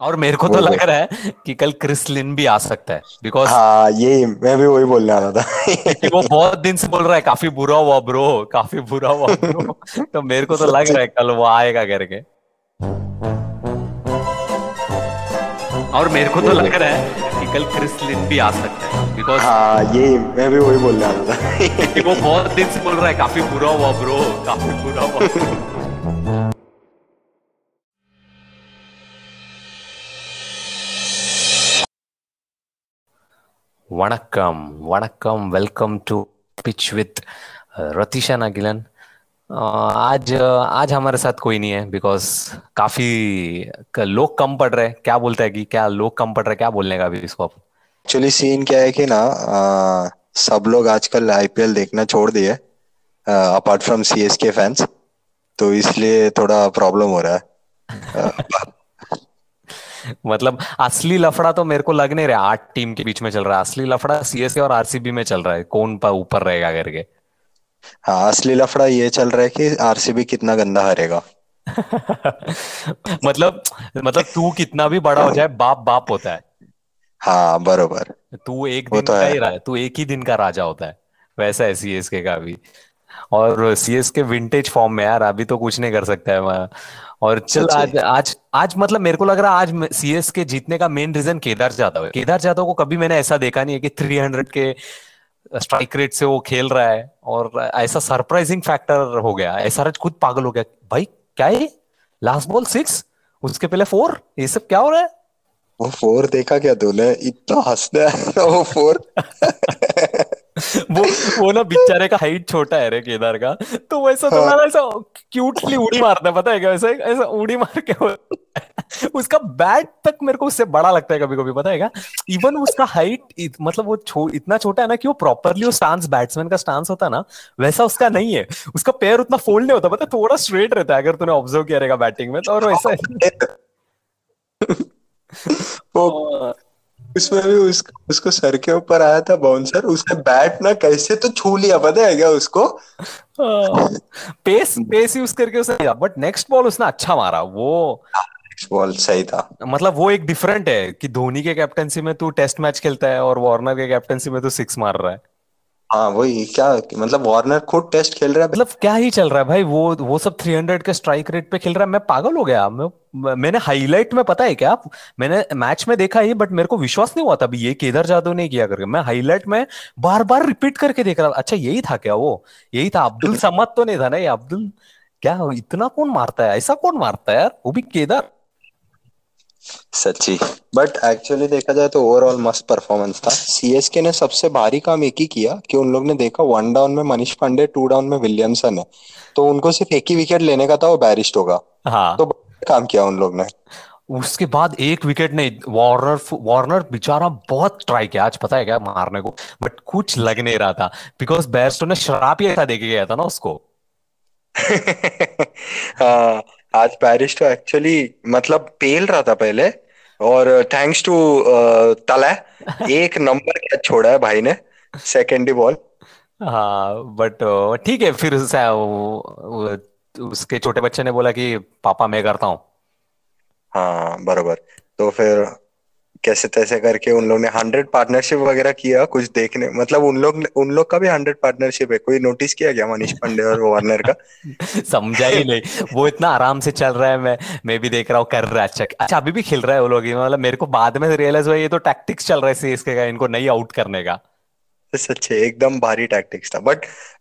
और मेरे को तो लग रहा है कि कल क्रिस लिन भी आ सकता है बिकॉज़ हाँ ये मैं भी वही बोलने वाला था। वो बहुत दिन से बोल रहा है काफ़ी बुरा हुआ ब्रो काफ़ी बुरा हुआ ब्रो तो मेरे को तो लग रहा है कल वो आएगा करके। और मेरे को तो लग रहा है कि कल क्रिस लिन भी आ सकता है बिकॉज़ हाँ ये मैं भी वही बोलने क्योंकि था। वो बहुत दिन से बोल रहा है काफ़ी बुरा हुआ ब्रो काफ़ी बुरा हुआ வணக்கம் வணக்கம் welcome to pitch with Ratisha Nagilan आज आज हमारे साथ कोई नहीं है बिकॉज काफी क- लोग कम पड़ रहे हैं क्या बोलता है कि क्या लोग कम पड़ रहे हैं क्या बोलने का अभी इसको आप एक्चुअली सीन क्या है कि ना आ, सब लोग आजकल आईपीएल देखना छोड़ दिए अपार्ट फ्रॉम सीएसके फैंस तो इसलिए थोड़ा प्रॉब्लम हो रहा है अ, मतलब असली लफड़ा तो मेरे को लग नहीं रहा आठ टीम के बीच में चल रहा है। असली लफड़ा सीएसके और आरसीबी में चल रहा है। कौन पर ऊपर रहेगा करके? हाँ असली लफड़ा ये चल रहा है कि आरसीबी कितना गंदा हारेगा। मतलब मतलब तू कितना भी बड़ा हो जाए बाप बाप होता है। हाँ बरोबर। तू एक दिन तो का है। ही तू एक ही दिन का राजा होता है। वैसा है सीएसके का भी। और सीएस के विंटेज फॉर्म में यार अभी तो कुछ नहीं कर सकता है मैं। और चल आज आज आज मतलब मेरे को लग रहा है आज सीएसके जीतने का मेन रीजन केदार जाधव है। केदार जाधव को कभी मैंने ऐसा देखा नहीं है कि थ्री हंड्रेड के स्ट्राइक रेट से वो खेल रहा है और ऐसा सरप्राइजिंग फैक्टर हो गया। एसआरएच खुद पागल हो गया। भाई क्या है लास्ट बॉल सिक्स उसके पहले फोर ये सब क्या हो रहा है? वो फोर देखा क्या तूने? इतना हंसने आया था वो फोर वो वो ना बेचारे का हाइट छोटा है रे केदार का। तो वो ऐसा हाँ। तुम्हारा ऐसा क्यूटली उड़ी मारता है पता है क्या ऐसा ऐसा उड़ी मार के उसका बैट तक मेरे को उससे बड़ा लगता है कभी कभी पता है क्या? इवन उसका हाइट मतलब वो छो, इतना छोटा है ना कि वो प्रॉपरली वो स्टांस बैट्समैन का स्टांस होता है ना वैसा उसका नहीं है। उसका पैर उतना फोल्ड नहीं होता पता है? थोड़ा स्ट्रेट रहता है अगर तूने ऑब्ज़र्व किया रहेगा बैटिंग में तो और वैसा वो हाँ उसमें भी उस, उसको सर के ऊपर आया था बाउंसर उसने बैट ना कैसे तो छू लिया पता है क्या उसको? पेस पेस यूज़ करके उसने बट नेक्स्ट बॉल उसने अच्छा मारा वो। बॉल सही था। मतलब वो एक डिफरेंट है कि धोनी के कैप्टनसी में तू टेस्ट मैच खेलता है और वार्नर के कैप्टनसी में तू सिक्स मार रहा है। हाँ वही, क्या मतलब वार्नर खुद टेस्ट खेल रहा है। मतलब क्या ही चल रहा है भाई, वो वो सब 300 के स्ट्राइक रेट पे खेल रहा है। मैं पागल हो गया? मैं मैंने हाईलाइट में, पता है क्या? मैंने मैच में देखा ही बट मेरे को विश्वास नहीं हुआ था अभी ये केदार जादव ने किया करके। मैं हाईलाइट में बार बार रिपीट करके देख रहा था। अच्छा यही था क्या वो? यही था, अब्दुल समद तो नहीं था ना ये? अब्दुल, क्या, इतना कौन मारता है? ऐसा कौन मारता है यार? वो भी केदार। सच्ची। बट एक्चुअली देखा जाए तो ओवरऑल मस्त परफॉर्मेंस था। सीएसके ने सबसे भारी काम एक ही किया कि उन लोग ने देखा वन डाउन में मनीष पांडे टू डाउन में विलियमसन है। तो उनको सिर्फ़ एक ही विकेट लेने का था वो बैरिस्ट होगा। हाँ। तो काम किया उन लोग ने। उसके बाद एक विकेट नहीं वार्नर वार्नर बेचारा बहुत ट्राई किया। आज पता है क्या मारने को? बट कुछ लग नहीं रहा था। बिकॉज़ बेयरस्टो ने शराब ही ऐसा देके गया था ना उसको। हाँ। आज पेरिस तो एक्चुअली मतलब पेल रहा था पहले और थैंक्स टू तला एक नंबर क्या छोड़ा है भाई ने? सेकेंड बॉल हाँ बट ठीक है फिर उसे वो, उसके छोटे बच्चे ने बोला कि पापा मैं करता हूँ. हाँ बरोबर। तो फिर कैसे तैसे करके उन लोग ने हंड्रेड पार्टनरशिप वगैरह किया कुछ देखने मतलब उन लोग उन लोग का भी हंड्रेड पार्टनरशिप है। कोई नोटिस किया क्या मनीष पांडे और वार्नर का? समझा ही नहीं। वो इतना आराम से चल रहा है मैं मैं भी देख रहा हूँ कर रहा है अच्छा। अच्छा अभी भी खेल रहा है वो लोग मतलब मेरे को बाद में रियलाइज़ हुआ ये तो टैक्टिक्स चल रहा है का इनको नहीं आउट करने का। सच्चे एकदम भारी टैक्टिक्स था। बट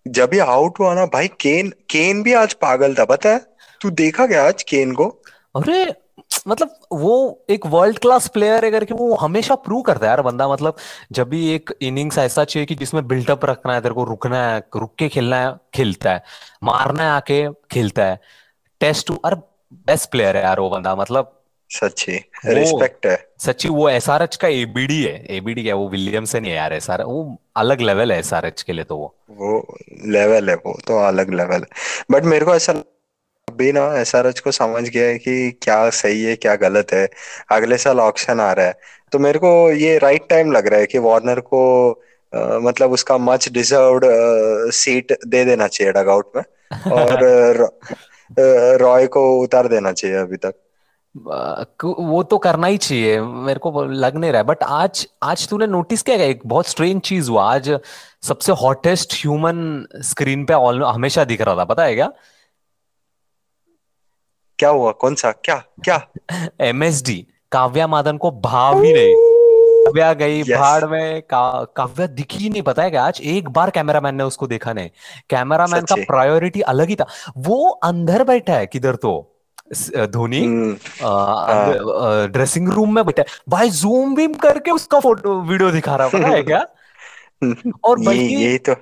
जब ये आउट हुआ ना भाई केन केन भी आज पागल था पता है? तू देखा क्या आज केन को? अरे मतलब वो एक वर्ल्ड क्लास प्लेयर है करके वो हमेशा प्रूव करता है यार बंदा। मतलब जब भी एक इनिंग्स ऐसा चाहिए कि जिसमें बिल्टअप रखना है तेरे को रुकना है रुक के खेलना है खेलता है। मारना है आके खेलता है। टेस्ट अरे बेस्ट प्लेयर है यार वो बंदा मतलब सच्ची। रिस्पेक्ट है। सच्ची वो एसआरएच का एबीडी है। एबीडी क्या वो विलियमसन ही है यार एसआर वो अलग लेवल है एसआरएच के लिए तो वो। वो लेवल है वो तो अलग लेवल है। बट मेरे को ऐसा अभी ना एसआरएच को समझ गया है कि क्या सही है क्या गलत है। अगले साल ऑक्शन आ रहा है। तो मेरे को ये राइट टाइम लग रहा है कि वार्नर को अ, मतलब उसका मच डिजर्व्ड सीट दे देना चाहिए डगआउट में। और रॉय को उतार देना चाहिए अभी तक। आ, क- वो तो करना ही चाहिए। मेरे को लग नहीं रहा है। बट आज आज तूने नोटिस किया क्या? एक बहुत स्ट्रेंज चीज़ हुआ। आज सबसे हॉटेस्ट ह्यूमन स्क्रीन पे ऑल हमेशा दिख रहा था। पता है क्या? क्या हुआ? कौन सा? क्या? क्या? एमएसडी काव्या मादन को भाव ही नहीं। काव्या गई यस भाड़ में। का, काव्या दिखी नहीं पता है क्या? आज एक बार कैमरामैन ने उसको देखा नहीं। कैमरामैन का प्रायोरिटी अलग ही था। वो अंदर बैठा है किधर तो? धोनी? हम्म। हाँ। ड्रेसिंग रूम में बैठा है। भाई जूम बीम करके उसका फ़ोटो वीडियो दिखा रहा है पता है क्या? और ये बल्कि यही तो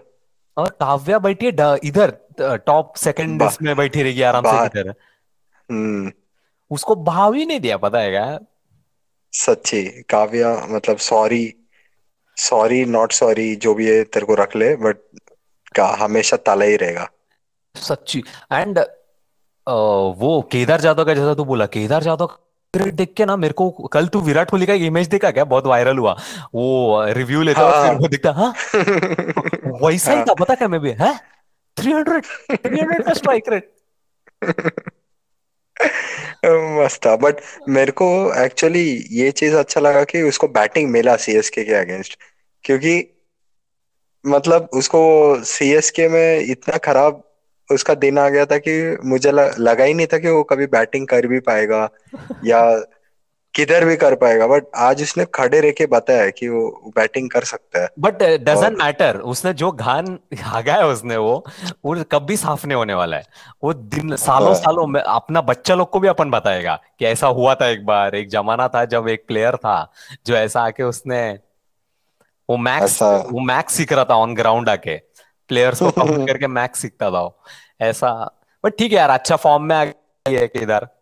और काव्या बैठी है इधर टॉप सेकंड में बैठी रहेगी आराम से इधर हम्म। उसको भाव ही नहीं दिया पता है क्या? सच्ची काव्या मतलब सॉरी सॉरी नॉट सॉरी जो भी है तेरे को रख ले बट का हमेशा ताला ही रहेगा। सच्ची। एंड वो केदार जाधव का जैसा तू बोला केदार जाधव क्रिकेट देख के ना मेरे को कल तू विराट कोहली का इमेज देखा क्या? बहुत वायरल हुआ। वो रिव्यू लेता और फिर हाँ। वो दिखता हाँ? वैसा ही हाँ। था पता क्या मैं भी है? थ्री हंड्रेड थ्री हंड्रेड का स्ट्राइक रेट मस्त था। बट मेरे को एक्चुअली ये चीज़ अच्छा लगा कि उसको बैटिंग मिला सीएसके के अगेंस्ट क्योंकि मतलब उसको सीएसके में इतना खराब उसका दिन आ गया था कि मुझे लगा ही नहीं था कि वो कभी बैटिंग कर भी पाएगा। या किधर भी कर पाएगा बट आज उसने खड़े रह के बताया कि वो बैटिंग कर सकता है। बट डजेंट मैटर उसने जो घान हागा है उसने वो वो कभी साफ़ नहीं होने वाला है। वो दिन सालों हाँ। सालों में अपना बच्चा लोग को भी अपन बताएगा कि ऐसा हुआ था एक बार एक जमाना था जब एक प्लेयर था जो ऐसा आके उसने वो मैक्स वो मैक्स सीख रहा था ऑन ग्राउंड आके। प्लेयर्स को करके मैक्स सीखता था ऐसा बट ठीक है यार अच्छा फॉर्म में आ गया है केदार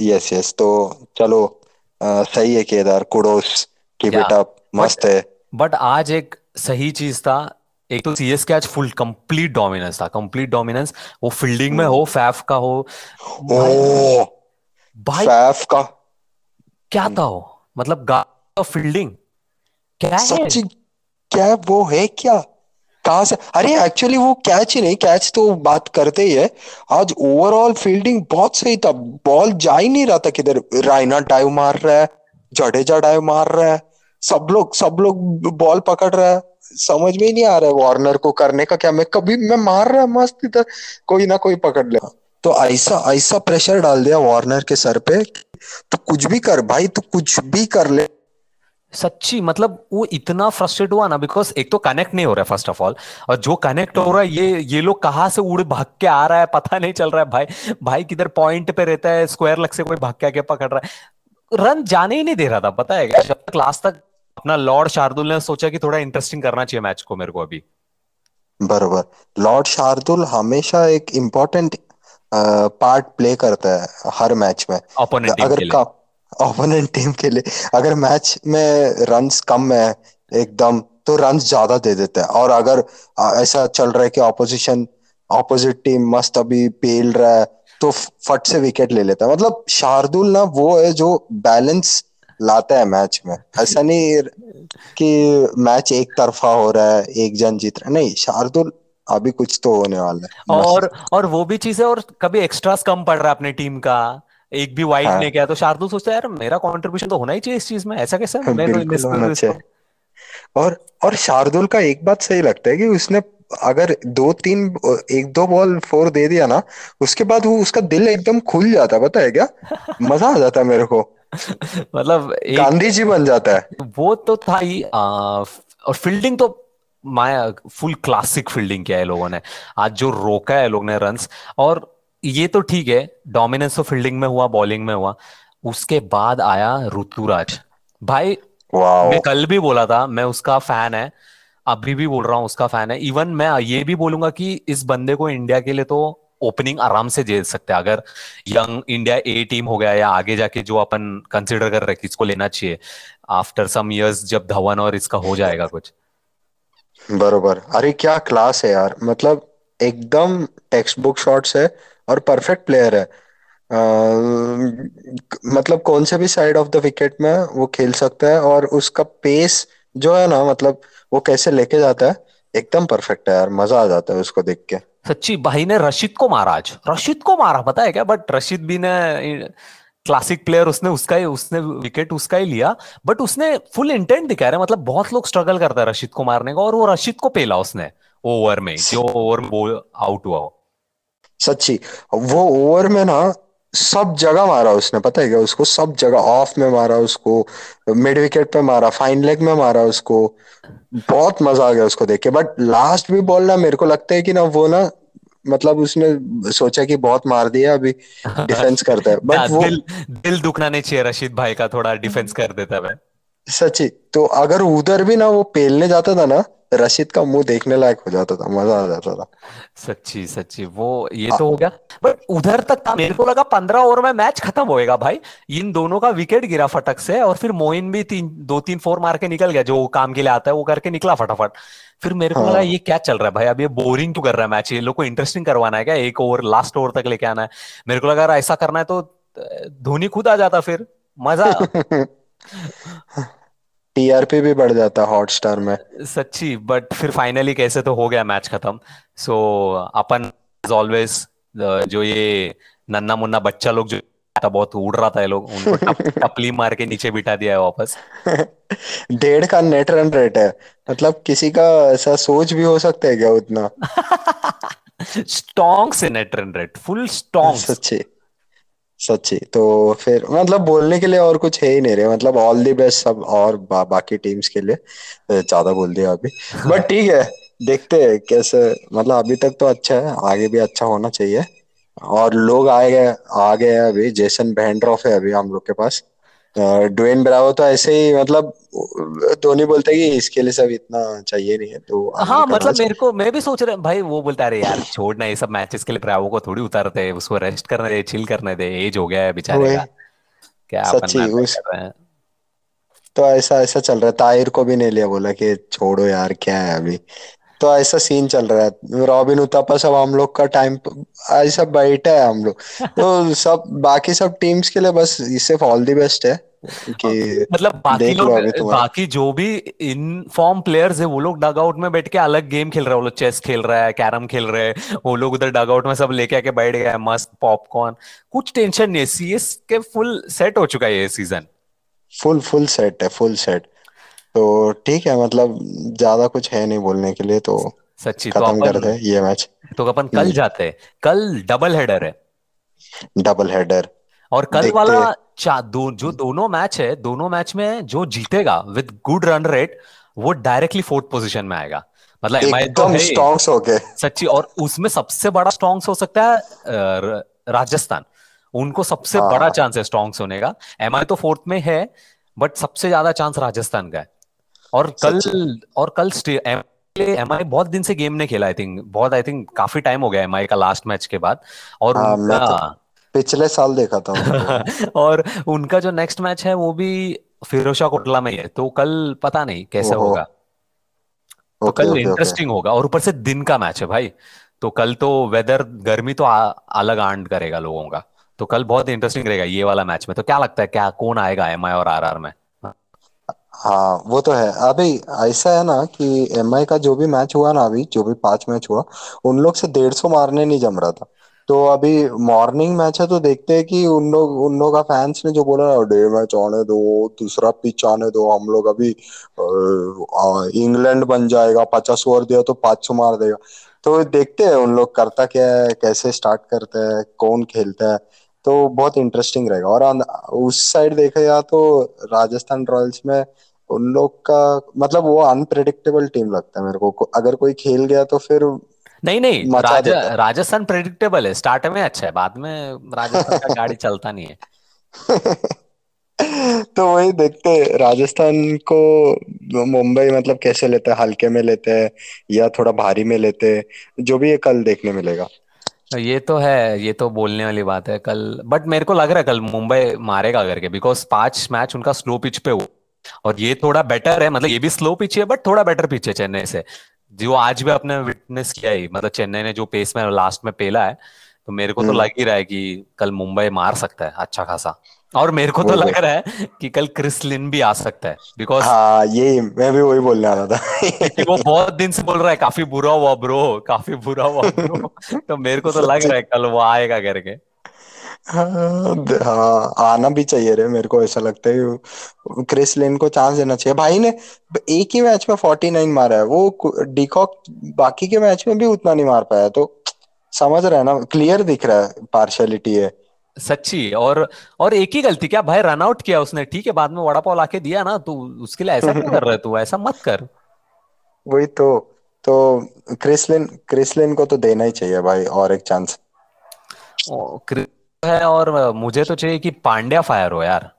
यस यस तो चलो अ, सही है Kedar kudos keep it up but मस्त है। बट आज एक सही चीज़ था। एक तो सीएसके आज फुल कंप्लीट डोमिनेंस था। कंप्लीट डोमिनेंस वो फील्डिंग में हो फैफ का हो। ओ भाई फैफ का। क्या था वो? मतलब गा फील्डिंग क्या है? सच्ची क्या वो है क्या? कहाँ से? अरे एक्चुअली वो कैच ही नहीं कैच तो बात करते ही है। आज ओवरऑल फील्डिंग बहुत सही था। बॉल जा ही नहीं रहा था किधर। रायना डाइव मार रहा है जडेजा डाइव मार रहा है। सब लोग सब लोग बॉल पकड़ रहा है। समझ में ही नहीं आ रहा है वार्नर को करने का क्या। मैं कभी, मैं मार रहा है मस्त इधर। कोई ना कोई पकड़ ले। तो ऐसा ऐसा प्रेशर डाल दिया वार्नर के सर पे तो कुछ भी कर भाई, तू कुछ भी कर ले। सच्ची मतलब वो इतना फ्रस्ट्रेट हुआ ना बिकॉज़ एक तो कनेक्ट नहीं हो रहा है फ़र्स्ट ऑफ़ ऑल और जो कनेक्ट हो रहा है ये ये लोग कहाँ से उड़ भाग के आ रहा है पता नहीं चल रहा है। भाई भाई किधर पॉइंट पे रहता है स्क्वायर लग से कोई भाग के आके पकड़ रहा है। रन जाने ही नहीं दे रहा था पता है? जब तक लास्ट तक अपना लॉर्ड शार्दुल ने सोचा कि थोड़ा इंटरेस्टिंग करना चाहिए मैच को मेरे को अभी। बरोबर। लॉर्ड शार्दुल हमेशा एक इम्पोर्टेंट पार्ट प्ले करता है हर मैच में। ओपोनेंट अगर ओपोनेंट टीम के लिए। अगर मैच में रन्स कम है एकदम तो रन्स ज़्यादा दे देता है। और अगर ऐसा चल रहा है कि ऑपोजिशन ऑपोजिट टीम मस्त अभी पेल रहा है तो फट से विकेट ले लेता है। मतलब शार्दुल ना वो है जो बैलेंस लाता है मैच में। ऐसा नहीं कि मैच एक तरफा हो रहा है एक जन जीत रहा है। नहीं शार्दुल अभी कुछ तो होने वाला है। और और वो भी चीज़ है और कभी एक्स्ट्रास कम पड़ रहा है अपने टीम का। एक भी वाइड हाँ। नहीं किया तो शार्दुल सोचता है यार मेरा कंट्रीब्यूशन तो होना ही चाहिए इस चीज़ में ऐसा कैसे मैं बिल्कुल और और शार्दुल का एक बात सही लगता है कि उसने अगर दो तीन एक दो बॉल फोर दे दिया ना उसके बाद वो उसका दिल एकदम खुल जाता है पता है क्या? मज़ा आ जाता है मेरे को। मतलब एक गांधी जी बन जाता है। वो तो था ही आ, और फील्डिंग तो माया फुल क्लासिक फील्डिंग किया है लोगों ने। आज जो रोका है लोग ने रन्स और ये तो ठीक है डोमिनेंस तो फील्डिंग में हुआ बॉलिंग में हुआ। उसके बाद आया ऋतुराज। भाई मैं कल भी बोला था मैं उसका फ़ैन है अभी भी बोल रहा हूँ उसका फ़ैन है। इवन मैं ये भी बोलूँगा कि इस बंदे को इंडिया के लिए तो ओपनिंग आराम से दे सकते हैं। अगर यंग इंडिया ए टीम हो गया या आगे जाके जो अपन कंसिडर कर रहे हैं इसको लेना चाहिए। आफ्टर सम इयर्स जब धवन और इसका हो जाएगा कुछ। बरोबर। अरे क्या क्लास है यार। मतलब एकदम टेक्स्ट बुक शॉट्स है। और परफेक्ट प्लेयर है। अ, मतलब कौन से भी साइड ऑफ़ द विकेट में वो खेल सकता है और उसका पेस जो है ना मतलब वो कैसे लेके जाता है एकदम परफेक्ट है यार मज़ा आ जाता है उसको देख के। सच्ची भाई ने रशीद को मारा आज। रशीद को मारा पता है क्या? बट रशीद भी ने क्लासिक प्लेयर उसने उसका ही उसने विकेट उसका ही लिया। बट उसने फुल इंटेंट दिखाया है मतलब बहुत लोग स्ट्रगल करता है रशीद को मारने का और वो रशीद को पेला उसने ओवर में जो ओवर में आउट हुआ हो। सच्ची। वो ओवर में ना सब जगह मारा उसने पता है क्या? उसको सब जगह ऑफ़ में मारा उसको मिड विकेट पे मारा फाइन लेग में मारा उसको। बहुत मज़ा आ गया उसको देख के। बट लास्ट भी बॉल ना मेरे को लगता है कि ना वो ना मतलब उसने सोचा कि बहुत मार दिया अभी डिफेंस करता है। बट वो दिल दिल दुखना नहीं चाहिए रशीद भाई का थोड़ा डिफेंस कर देता है सच्ची। तो अगर उधर भी ना वो पेलने जाता था ना रशीद का मुँह देखने लायक हो जाता था मज़ा आ जाता था। सच्ची सच्ची वो ये तो हो गया। बट उधर तक था मेरे को लगा पंद्रह ओवर में मैच खत्म होएगा भाई। इन दोनों का विकेट गिरा फटक से और फिर मोइन भी तीन दो तीन फोर मार के निकल गया जो काम के लिए आता है वो करके निकला फटाफट। फिर मेरे को लगा हाँ। ये क्या चल रहा है भाई? अब ये बोरिंग क्यों कर रहा है मैच? ये लोग को इंटरेस्टिंग करवाना है क्या? एक ओवर लास्ट ओवर तक लेके आना है। मेरे को लगा अगर ऐसा करना है तो धोनी खुद आ जाता फिर। मज़ा। टीआरपी भी बढ़ जाता हॉटस्टार में। सच्ची बट फिर फाइनली कैसे तो हो गया मैच खत्म। सो अपन ऑलवेज जो ये नन्ना मुन्ना बच्चा लोग जो था बहुत उड़ रहा था ये लोग उनको टप, टपली मार के नीचे बिठा दिया है वापस। डेढ़ का नेट रन रेट है। मतलब किसी का ऐसा सोच भी हो सकता है क्या उतना? स्टोंग से net run rate full strong सच्ची। सच्ची। तो फिर मतलब बोलने के लिए और कुछ है ही नहीं रहे मतलब ऑल दी बेस्ट सब और बा, बाकी टीम्स के लिए। ज़्यादा बोल दिया अभी। बट ठीक है देखते हैं कैसे मतलब अभी तक तो अच्छा है आगे भी अच्छा होना चाहिए। और लोग आए गए आ गए अभी। जेसन बैंड्रॉफ है अभी हम लोग के पास। ड्वेन ब्रावो तो ऐसे ही मतलब धोनी बोलते कि इसके लिए सब इतना चाहिए नहीं है तो हाँ मतलब मेरे को मैं भी सोच रहा भाई वो बोलता अरे यार छोड़ना ये सब मैचेस के लिए ब्रावो को थोड़ी उतारते हैं उसको रेस्ट करने दे चिल करने दे एज हो गया है बेचारे का। क्या सच्ची उस तो ऐसा ऐसा चल रहा है ताहिर को भी नहीं लिया बोला कि छोड़ो यार क्या है अभी? तो ऐसा सीन चल रहा है। रॉबिन उतापा सब हम लोग का टाइम ऐसा बैठा है हम लोग। तो सब बाकी सब टीम्स के लिए बस इससे ऑल दी बेस्ट है कि मतलब बाकी लोग बाकी जो भी इन फॉर्म प्लेयर्स है वो लोग डग आउट में बैठ के अलग गेम खेल रहे हैं। वो लोग चेस खेल रहा है कैरम खेल रहे हैं। वो लोग उधर डग आउट में सब लेके आके बैठ गए मस्त पॉपकॉर्न कुछ टेंशन नहीं है। सीएस के फुल सेट हो चुका है ये सीज़न फुल फुल सेट है फुल सेट तो ठीक है मतलब ज़्यादा कुछ है नहीं बोलने के लिए तो सच्ची तो खत्म तो कर दे ये मैच तो अपन कल हम्म। जाते हैं। कल डबल हेडर है। डबल हेडर और कल वाला चा दो जो दोनों मैच है दोनों मैच में जो जीतेगा विद गुड रन रेट वो डायरेक्टली फोर्थ पोजीशन में आएगा। मतलब एमआई तो स्ट्रॉन्ग्स हो गए। सच्ची और उसमें सबसे बड़ा स्ट्रॉन्ग्स हो सकता है राजस्थान। उनको सबसे हाँ। बड़ा चांस है स्ट्रॉन्ग्स होने का। एमआई तो फोर्थ में है बट सबसे ज़्यादा चांस राजस्थान का है। और कल और कल एम आई बहुत दिन से गेम नहीं खेला आई थिंक बहुत आई थिंक काफ़ी टाइम हो गया एम आई का लास्ट मैच के बाद। और हाँ, उनका तो पिछले साल देखा था और उनका जो नेक्स्ट मैच है वो भी फिरोशा कोटला में है तो कल पता नहीं कैसे होगा। तो कल इंटरेस्टिंग होगा और ऊपर से दिन का मैच है भाई। तो कल तो वेदर गर्मी तो आ, अलग आंड करेगा लोगों का। तो कल बहुत इंटरेस्टिंग रहेगा ये वाला मैच में। तो क्या लगता है क्या कौन आएगा एमआई और आर में? हाँ वो तो है। अभी ऐसा है ना कि एमआई का जो भी मैच हुआ ना अभी, जो भी पाँच मैच हुआ, उन लोग से डेढ़ सौ मारने नहीं जम रहा था। तो अभी मॉर्निंग मैच है तो देखते हैं कि उन लोग उन लोग का फैंस ने जो बोला ना, डे मैच आने दो, दूसरा पिच आने दो, हम लोग अभी इंग्लैंड बन जाएगा, पचास ओवर दिया तो पाँच सौ मार देगा। तो देखते हैं उन लोग करता क्या है, कैसे स्टार्ट करते हैं, कौन खेलता है। तो बहुत इंटरेस्टिंग रहेगा। और उस साइड देखा जाए तो राजस्थान रॉयल्स में उन लोग का मतलब वो अनप्रेडिक्टेबल टीम लगता है मेरे को। अगर कोई खेल गया तो फिर नहीं नहीं राजा, राजस्थान प्रेडिक्टेबल है। स्टार्ट में अच्छा है बाद में राजस्थान का गाड़ी चलता नहीं है। तो वही देखते राजस्थान को मुंबई मतलब कैसे लेते हैं? हल्के में लेते हैं या थोड़ा भारी में लेते हैं? जो भी ये कल देखने मिलेगा। ये तो है, ये तो बोलने वाली बात है कल। बट मेरे को लग रहा है कल मुंबई मारेगा करके बिकॉज़ पाँच मैच उनका स्लो पिच पे हो और ये थोड़ा बेटर है मतलब ये भी स्लो पिच है बट थोड़ा बेटर पिच है चेन्नई से। जो आज भी आपने विटनेस किया ही मतलब चेन्नई ने जो पेस में लास्ट में पेला है तो मेरे को तो हम्म। लग ही रहा है कि कल मुंबई मार सकता है अच्छा खासा। और मेरे को तो लग रहा है कि कल क्रिस लिन भी आ सकता है बिकॉज़ हाँ ये मैं भी वही बोलने आ रहा था वो बहुत दिन से बोल रहा है काफ़ी बुरा हुआ ब्रो काफ़ी बुरा हुआ ब्रो तो मेरे को तो लग रहा है कल वो आएगा करके। हाँ हाँ आना भी चाहिए रे मेरे को ऐसा लगता है क्रिस लेन को चांस देना चाहिए। भाई ने एक ही मैच में फोर्टी नाइन मारा है वो डिकॉक बाकी के मैच में भी उतना नहीं मार पाया तो समझ रहे हैं ना क्लियर दिख रहा है पार्शलिटी है। सच्ची और और एक ही गलती क्या? भाई रन आउट किया उसने ठीक है बाद में वड़ा पाव लाके दिया ना तो उसके लिए ऐसा क्यों कर रहे तू? ऐसा मत कर। वही तो तो क्रिसलिन क्रिसलिन को तो देना ही चाहिए भाई और एक चांस ओ, है और मुझे तो चाहिए कि पांड्या फायर हो यार।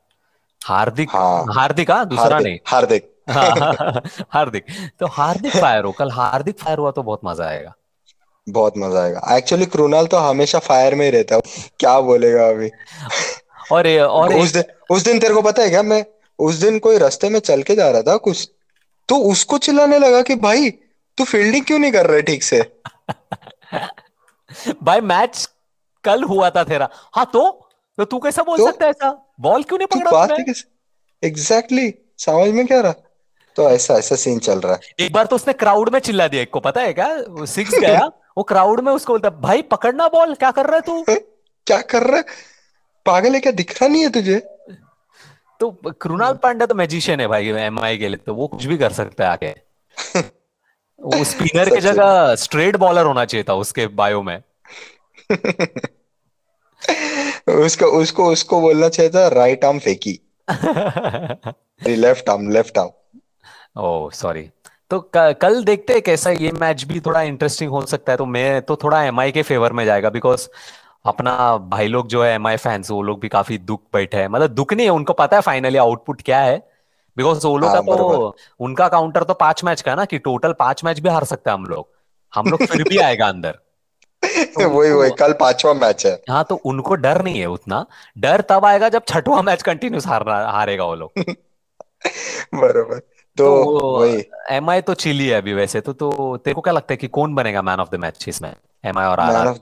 हार्दिक हाँ। हार्दिक हाँ दूसरा हार्दिक नहीं। हार्दिक। हाँ हार्दिक तो हार्दिक फायर हो। कल हार्दिक फायर हुआ तो बहुत मज़ा आएगा। बहुत मज़ा आएगा। एक्चुअली कृणाल तो हमेशा फायर में ही रहता है। क्या बोलेगा अभी? और ए- और उस दिन उस दिन तेरे को पता है क्या? मैं उस दिन कोई रास्ते में चल के जा रहा था कुछ। तो उसको चिल्लाने लगा कि भाई तू फील्डिंग क्यों नहीं कर रहे ठीक से? भाई मैच कल हुआ था तेरा। हाँ तो? तो तू कैसा बोल तो सकता है ऐसा? बॉल क्यों नहीं पकड़ा तूने एग्जैक्टली exactly, समझ में क्या रहा? तो ऐसा ऐसा सीन चल रहा है। एक बार तो उसने क्राउड में चिल्ला दिया। एक को पता है क्या? सिक्स गया। वो क्राउड में उसको बोलता भाई पकड़ना बॉल क्या कर रहा है तू? क्या कर रहा है? पागल है क्या? दिख रहा नहीं है तुझे? तो कृणाल पांड्या तो मैजिशियन है भाई एमआई के लिए तो वो कुछ भी कर सकता है आके वो स्पिनर की जगह स्ट्रेट बॉलर होना चाहिए था उसके बायो में। उसको उसको उसको बोलना चाहिए था राइट आर्म फेंकी left arm left arm oh sorry तो कल देखते हैं कैसा ये मैच भी थोड़ा इंटरेस्टिंग हो सकता है। तो मैं तो थोड़ा एमआई के फेवर में जाएगा बिकॉज़ अपना भाई लोग जो है एमआई फैंस वो लोग भी काफ़ी दुख बैठे हैं। मतलब दुख नहीं है उनको पता है फाइनली आउटपुट क्या है। बिकॉज़ वो लोग का हाँ तो उनका काउंटर तो पाँच मैच का है ना कि टोटल पाँच मैच भी हार सकते हैं हम लोग। हम लोग फिर भी आएगा अंदर। तो वही वही कल पांचवा मैच है। हाँ तो उनको डर नहीं है उतना। डर तब आएगा जब छठवा मैच कंटिन्यूस हारना हारेगा वो लोग। बरोबर। तो तो वही। एम आई तो चिली है अभी वैसे तो तो तेरे को क्या लगता है कि कौन बनेगा मैन ऑफ़ द मैच इसमें एम आई और आर आर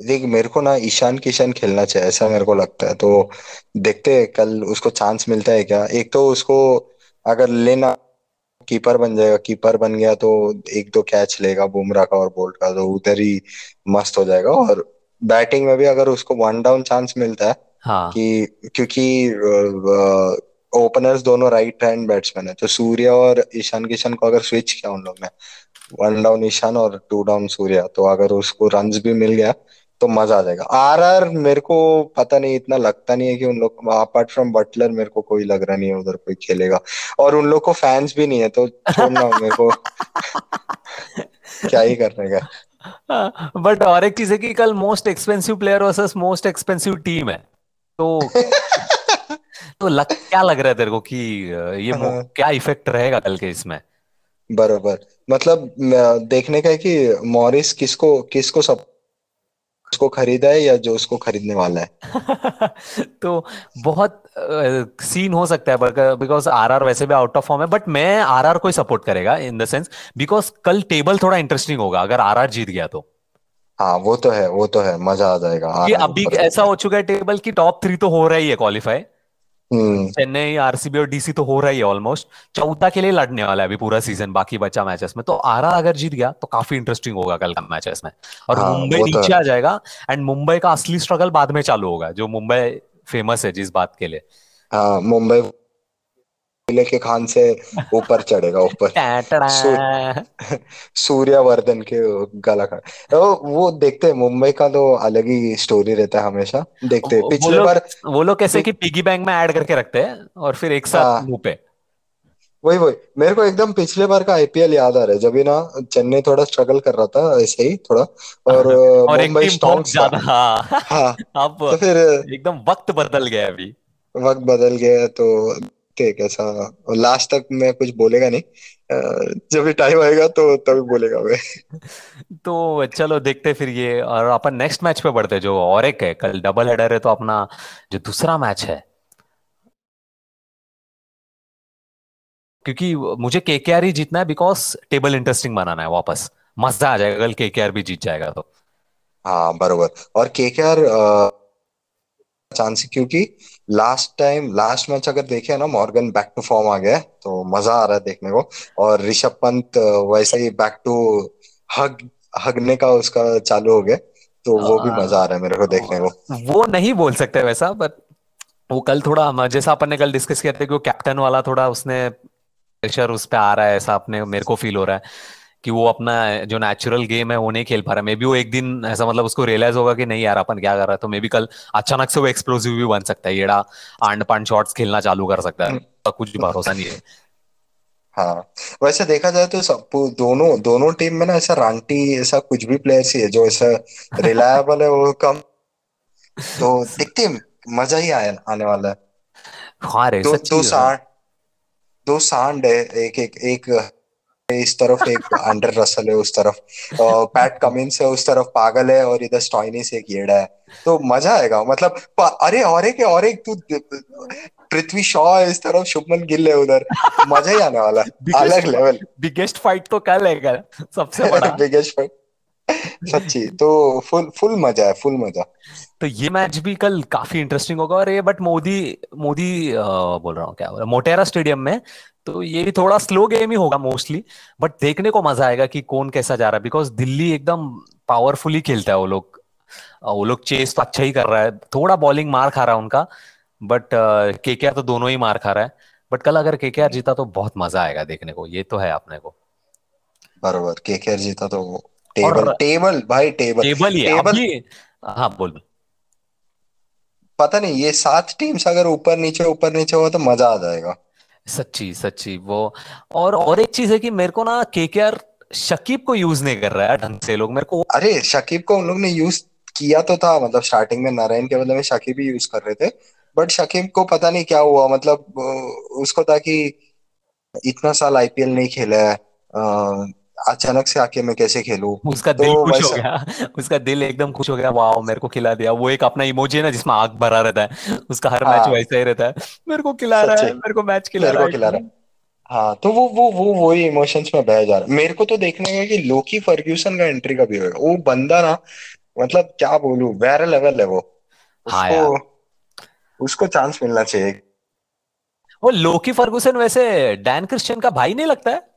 देख मेरे को ना ईशान किशन खेलना चाहिए ऐसा मेरे को लगता है। तो देखते हैं कल उसको चांस मिलता है क्या? एक तो उसको अगर लेना कीपर बन जाएगा कीपर बन गया तो एक दो कैच लेगा बुमराह का और बोल्ट का तो उधर ही मस्त हो जाएगा। और बैटिंग में भी अगर उसको वन डाउन चांस मिलता है हाँ। कि क्योंकि ओपनर्स दोनों राइट हैंड बैट्समैन है। तो सूर्य और ईशान किशन को अगर स्विच किया उन लोग ने वन डाउन ईशान और टू डाउन सूर्या तो अगर उसको रन्स भी मिल गया तो मज़ा आ जाएगा। आर आर मेरे को पता नहीं इतना लगता नहीं है कि उन लोग अपार्ट फ्रॉम बटलर मेरे को कोई लग रहा नहीं है उधर कोई खेलेगा। और उन लोग को फैंस भी नहीं है तो छोड़ना मेरे को। क्या ही करने का। बट और एक चीज़ है कि कल most expensive player versus most expensive team है। तो तो लग, क्या लग रहा है तेरे को कि ये हाँ। क्या इफ़ेक्ट रहेगा कल के इसमें? बरोबर। मतलब देखने का है कि मॉरिस किसको किसको सब उसको खरीदा है या जो उसको खरीदने वाला है? तो बहुत सीन हो सकता है बिकॉज़ आरआर वैसे भी आउट ऑफ़ फॉर्म है बट मैं आरआर को ही सपोर्ट करेगा इन द सेंस बिकॉज़ कल टेबल थोड़ा इंटरेस्टिंग होगा अगर आरआर जीत गया तो। हाँ वो तो है वो तो है मज़ा आ जाएगा आर अभी ऐसा हो चुका है टेबल की टॉप थ्री तो हो रही है क्वालिफाई चेन्नई आरसीबी और डीसी तो हो रही है ऑलमोस्ट चौथा के लिए लड़ने वाला है अभी पूरा सीज़न बाकी बचा मैचेस में। तो आरा अगर जीत गया तो काफ़ी इंटरेस्टिंग होगा कल का मैचेस में। और हाँ मुंबई तो नीचे आ जाएगा एंड मुंबई का असली स्ट्रगल बाद में चालू होगा जो मुंबई फ़ेमस है जिस बात के लिए। हाँ मुंबई किले के खान से ऊपर चढ़ेगा ऊपर। टैटड़ा। सूर्यवर्धन के गला का। तो वो देखते हैं मुंबई का तो अलग ही स्टोरी रहता है हमेशा। देखते हैं। पिछले बार वो लोग कैसे कि पिगी बैंक में ऐड करके रखते हैं और फिर एक साथ हाँ। मुँह पे। वही वही। मेरे को एकदम पिछले बार का आईपीएल याद आ रहा है। जब ना चेन्नई थोड़ा स्ट्रगल कर रहा था ऐसे ही थोड़ा और और मुंबई स्टॉक्स ज़्यादा हाँ। हाँ। अब तो फिर एकदम वक्त बदल गया अभी। वक्त बदल गया तो देखते हैं कैसा लास्ट तक मैं कुछ बोलेगा नहीं। जब भी टाइम आएगा तो तभी बोलेगा मैं। तो चलो देखते फिर ये और अपन नेक्स्ट मैच पे बढ़ते जो और एक है कल डबल हेडर है तो अपना जो दूसरा मैच है। क्योंकि मुझे केकेआर ही जीतना है बिकॉज़ टेबल इंटरेस्टिंग बनाना है वापस। मज़ा आ जाएगा कल केकेआर भी जीत जाएगा तो। हाँ बरोबर। और केकेआर चांस क्योंकि लास्ट टाइम लास्ट मैच अगर देखे ना मॉर्गन बैक टू फॉर्म आ गया तो मज़ा आ रहा है देखने को। और ऋषभ पंत वैसे ही बैक टू हग, हगने का उसका चालू हो गया तो वो भी मज़ा आ रहा है मेरे को देखने को। वो नहीं बोल सकते वैसा बट वो कल थोड़ा जैसा अपन ने कल डिस्कस किया था कि वो कैप्टन वाला थोड़ा उसने प्रेशर उस पे आ रहा है, ऐसा अपने, मेरे को फील हो रहा है। कि वो अपना जो नेचुरल गेम है वो नहीं खेल पा रहा। मे बी वो एक दिन ऐसा मतलब उसको रियलाइज़ होगा कि नहीं यार अपन क्या कर रहा है? तो मे बी कल अचानक से वो एक्सप्लोसिव भी बन सकता है। येड़ा आंड पांड शॉट्स खेलना चालू कर सकता है। तो कुछ भरोसा नहीं है। हाँ। वैसे देखा जाए तो सब दोनों दोनों टीम में ना ऐसा रांटी ऐसा कुछ भी प्लेयर्स ही है जो ऐसा रिलायबल है वो कम। तो देखते मज़ा ही आया आने वाला है। हाँ रे दो दो सांड दो सांड है एक एक एक इस तरफ़ एक अंडर रसल है उस तरफ़ पैट कमिंस है उस तरफ़ पागल है और इधर स्टॉइनिस एक येड़ा है। तो मज़ा आएगा मतलब अरे और एक और एक तू पृथ्वी शॉ है इस तरफ़ शुभमन गिल है उधर। मज़ा ही आने वाला है अलग लेवल बिगेस्ट फाइट तो कल है सबसे बड़ा। बिगेस्ट सच्ची तो फुल फुल मज़ा है फुल मज़ा। तो ये मैच भी कल काफ़ी इंटरेस्टिंग होगा और ये बट मोदी मोदी बोल रहा हूँ क्या मोटेरा स्टेडियम में तो ये भी थोड़ा स्लो गेम ही होगा मोस्टली बट देखने को मज़ा आएगा कि कौन कैसा जा रहा है बिकॉज़ दिल्ली एकदम पावरफुली खेलता है वो लोग। वो लोग चेस तो अच्छा ही कर रहा है थोड़ा बॉलिंग मार खा रहा है उनका बट केकेआर तो दोनों ही मार खा रहा है बट कल अगर केकेआर जीता तो बहुत मज़ा आएगा देखने को ये तो है अपने को। बराबर केकेआर जीता तो टेबल टेबल भाई टेबल टेबल ही टेबल हाँ बोल। पता नहीं ये सात टीम्स अगर ऊपर नीचे ऊपर नीचे हो तो मज़ा आ जाएगा। सच्ची सच्ची वो। और और एक चीज़ है कि मेरे को ना केकेआर शकीब को यूज़ नहीं कर रहा है ढंग से लोग मेरे को अरे शकीब को उन लोग ने यूज़ किया तो था मतलब स्टार्टिंग में नारायण के बदले में शकीब ही यूज़ कर रहे थे। बट शकीब को पता नहीं क्या हुआ मतलब उसको था कि इतना साल आईपीएल नहीं खेला है अचानक से आके मैं कैसे खेलूं? उसका तो दिल खुश हो गया। उसका दिल एकदम खुश हो गया। वाह मेरे को खिला दिया। वो एक अपना इमोजी है ना जिसमें आग भरा रहता है। उसका हर मैच हाँ। वैसा ही रहता है। मेरे को खिला रहा है मेरे को मैच खिला मेरे रहा को है। खिला रहा है। हाँ तो वो वो वो वही इमोशंस में बह जा रहा है। मेरे को तो देखने का कि लोकी फर्ग्यूसन का एंट्री कभी होगा वो बंदा ना मतलब क्या बोलूँ वेरे लेवल है वो। हाँ उसको उसको चांस मिलना चाहिए। वो लोकी फर्गुसन वैसे डैन क्रिश्चियन का भाई नहीं लगता है?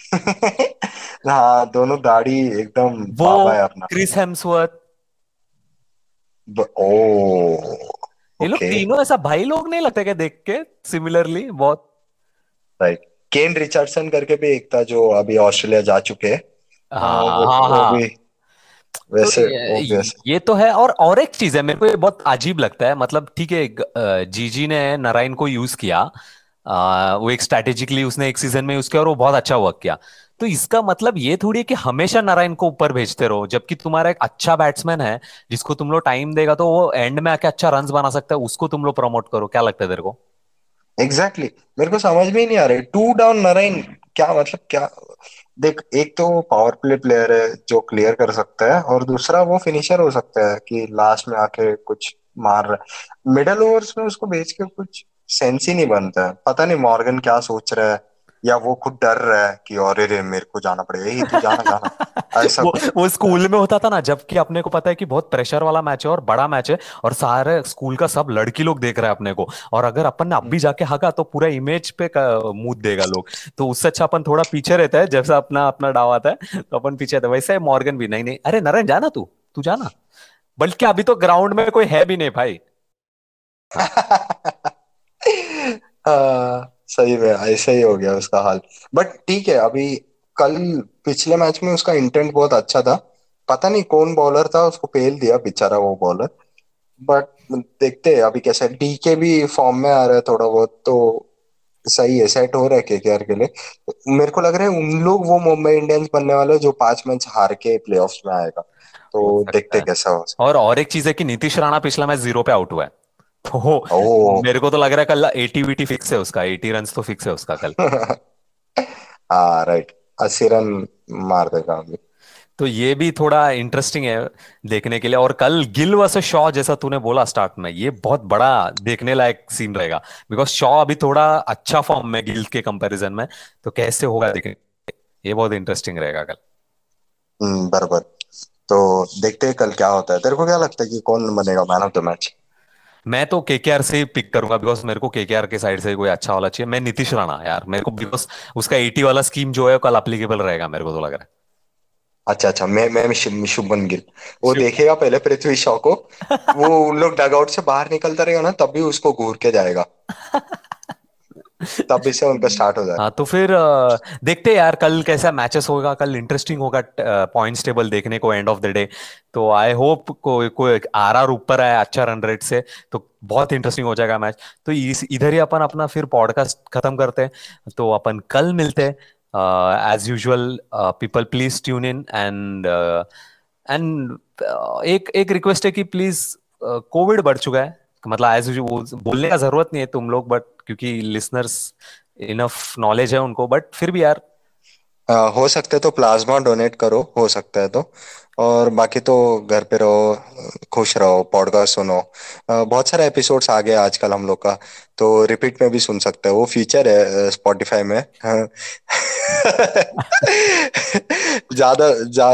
हाँ दोनों दाढ़ी एकदम वो बाबा है अपना। Chris Hemsworth. ओ ये लोग तीनों ऐसा भाई लोग नहीं लगते क्या देख के? सिमिलरली बहुत। राइट केन रिचर्डसन करके भी एक था जो अभी ऑस्ट्रेलिया जा चुके हैं। हाँ, हाँ हाँ हाँ। भी तो वैसे भी ये, तो है। और और एक चीज़ है मेरे को ये बहुत अजीब लगता है। मतलब ठीक है जीजी ने नारायण को यूज़ किया वो एक स्ट्रैटेजिकली उसने एक सीज़न में किया और वो बहुत अच्छा वर्क किया। तो इसका मतलब ये थोड़ी है कि हमेशा नारायण को ऊपर भेजते रहो, जबकि तुम्हारा एक अच्छा बैट्समैन है, जिसको तुम लोग टाइम देगा तो वो एंड में आके अच्छा रन बना सकता है, उसको तुम लोग प्रमोट करो। क्या लगता है तेरे को? Exactly exactly. मेरे को समझ में ही नहीं आ रहा है। टू डाउन नारायण, क्या मतलब क्या? देख, एक तो पावर प्ले प्लेयर है जो क्लियर कर सकता है, और दूसरा वो फिनिशर हो सकता है कि लास्ट में आके कुछ मार रहा है। मिडल ओवर्स में उसको भेज के कुछ सेंस ही नहीं बनता। है पता नहीं मॉर्गन क्या सोच रहा है या वो खुद डर रहा है कि अरे रे मेरे को जाना पड़ेगा ये तू जाना जाना। ऐसा वो वो स्कूल में होता था ना जबकि अपने को पता है कि बहुत प्रेशर वाला मैच है और बड़ा मैच है और सारे स्कूल का सब लड़की लोग देख रहे हैं अपने को। और अगर अपन ने अब भी जाके हगा तो पूरा इमेज पे मुँह देगा लोग। तो उससे अच्छा अपन थोड़ा पीछे रहता है जैसा अपना अपना डाव आता है तो अपन पीछे रहता है। वैसे मॉर्गन भी नहीं नहीं। अरे नरेन जाना तू तू जाना। बल्कि अभी तो ग्राउंड में कोई है भी नहीं भाई। हाँ हाँ, सही में ऐसा ही हो गया उसका हाल। बट ठीक है अभी कल पिछले मैच में उसका इंटेंट बहुत अच्छा था। पता नहीं कौन बॉलर था उसको पेल दिया बेचारा वो बॉलर बट देखते हैं अभी कैसा डीके भी फॉर्म में आ रहा है थोड़ा बहुत तो सही है सेट हो रहा है केकेआर के लिए। मेरे को लग रहा है उन लोग वो मुंबई इंडियंस बनने वाले जो पाँच मैच हार के प्लेऑफ्स में आएगा। तो देखते कैसा हो और और एक चीज़ है कि नीतीश राणा पिछला मैच ज़ीरो पे आउट हुआ है। तो ओ मेरे को तो लग रहा है कल एटी वीटी फिक्स है उसका एटी रन तो फिक्स है उसका कल। हाँ राइट अस्सी रन मार देगा तो ये भी थोड़ा इंटरेस्टिंग है देखने के लिए। और कल गिल वर्सेस शॉ जैसा तूने बोला स्टार्ट में ये बहुत बड़ा देखने लायक सीन रहेगा। बिकॉज़ शॉ अभी थोड़ा अच्छा फॉर्म में गिल के कंपैरिजन में तो कैसे होगा देखने ये बहुत इंटरेस्टिंग रहेगा कल। हम्म बराबर। तो देखते हैं कल क्या होता है। तेरे को क्या लगता है कि कौन बनेगा मैन ऑफ़ द मैच मैं तो केकेआर से पिक करूँगा बिकॉज़ मेरे को केकेआर के साइड से कोई अच्छा वाला चाहिए। मैं नीतीश राणा यार। मेरे को बिकॉज़ उसका एटी वाला स्कीम जो है कल अप्लीकेबल रहेगा मेरे को तो लग रहा है। अच्छा अच्छा। मैं मैं शुभ- शुभमन गिल। वो देखेगा पहले पृथ्वी शॉ को। वो उन लोग डगआउट से बाहर निकलता रहेगा ना तब भी उसको घूर के जाएगा। तब भी से उनका स्टार्ट हो जाए हाँ। तो फिर देखते यार, कल कैसा मैचेस होगा, कल इंटरेस्टिंग होगा पॉइंट्स टेबल देखने को एंड ऑफ़ द डे तो आई होप कोई कोई आर ऊपर आए अच्छा रन रेट से तो बहुत इंटरेस्टिंग हो जाएगा मैच तो इस, इधर ही अपन अपना फिर पॉडकास्ट खत्म करते हैं। तो अपन कल मिलते हैं। As usual people please tune in and and एक एक रिक्वेस्ट है कि प्लीज़ कोविड बढ़ चुका है। मतलब एज यूजुअल बोलने का ज़रूरत नहीं है तुम लोग बट क्योंकि लिसनर्स इनफ नॉलेज है उनको बट फिर भी यार। अ, हो सकता है तो प्लाज्मा डोनेट करो हो सकता है तो। और बाकी तो घर पे रहो खुश रहो पॉडकास्ट सुनो। अ, बहुत सारे एपिसोड्स आ गए आजकल हम लोग का तो रिपीट में भी सुन सकते हो। वो फीचर है स्पॉटिफाई में। ज़्यादा जा,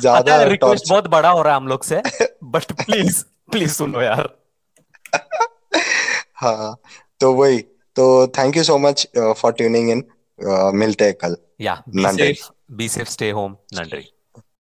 ज़्यादा है रिक्वेस्ट बहुत बड़ा हो रहा है हम लोग से बट प्लीज़ प्लीज़ सुनो यार। हाँ तो वही तो thank you so much for tuning in मिलते हैं कल. या be safe be safe stay home नंडरी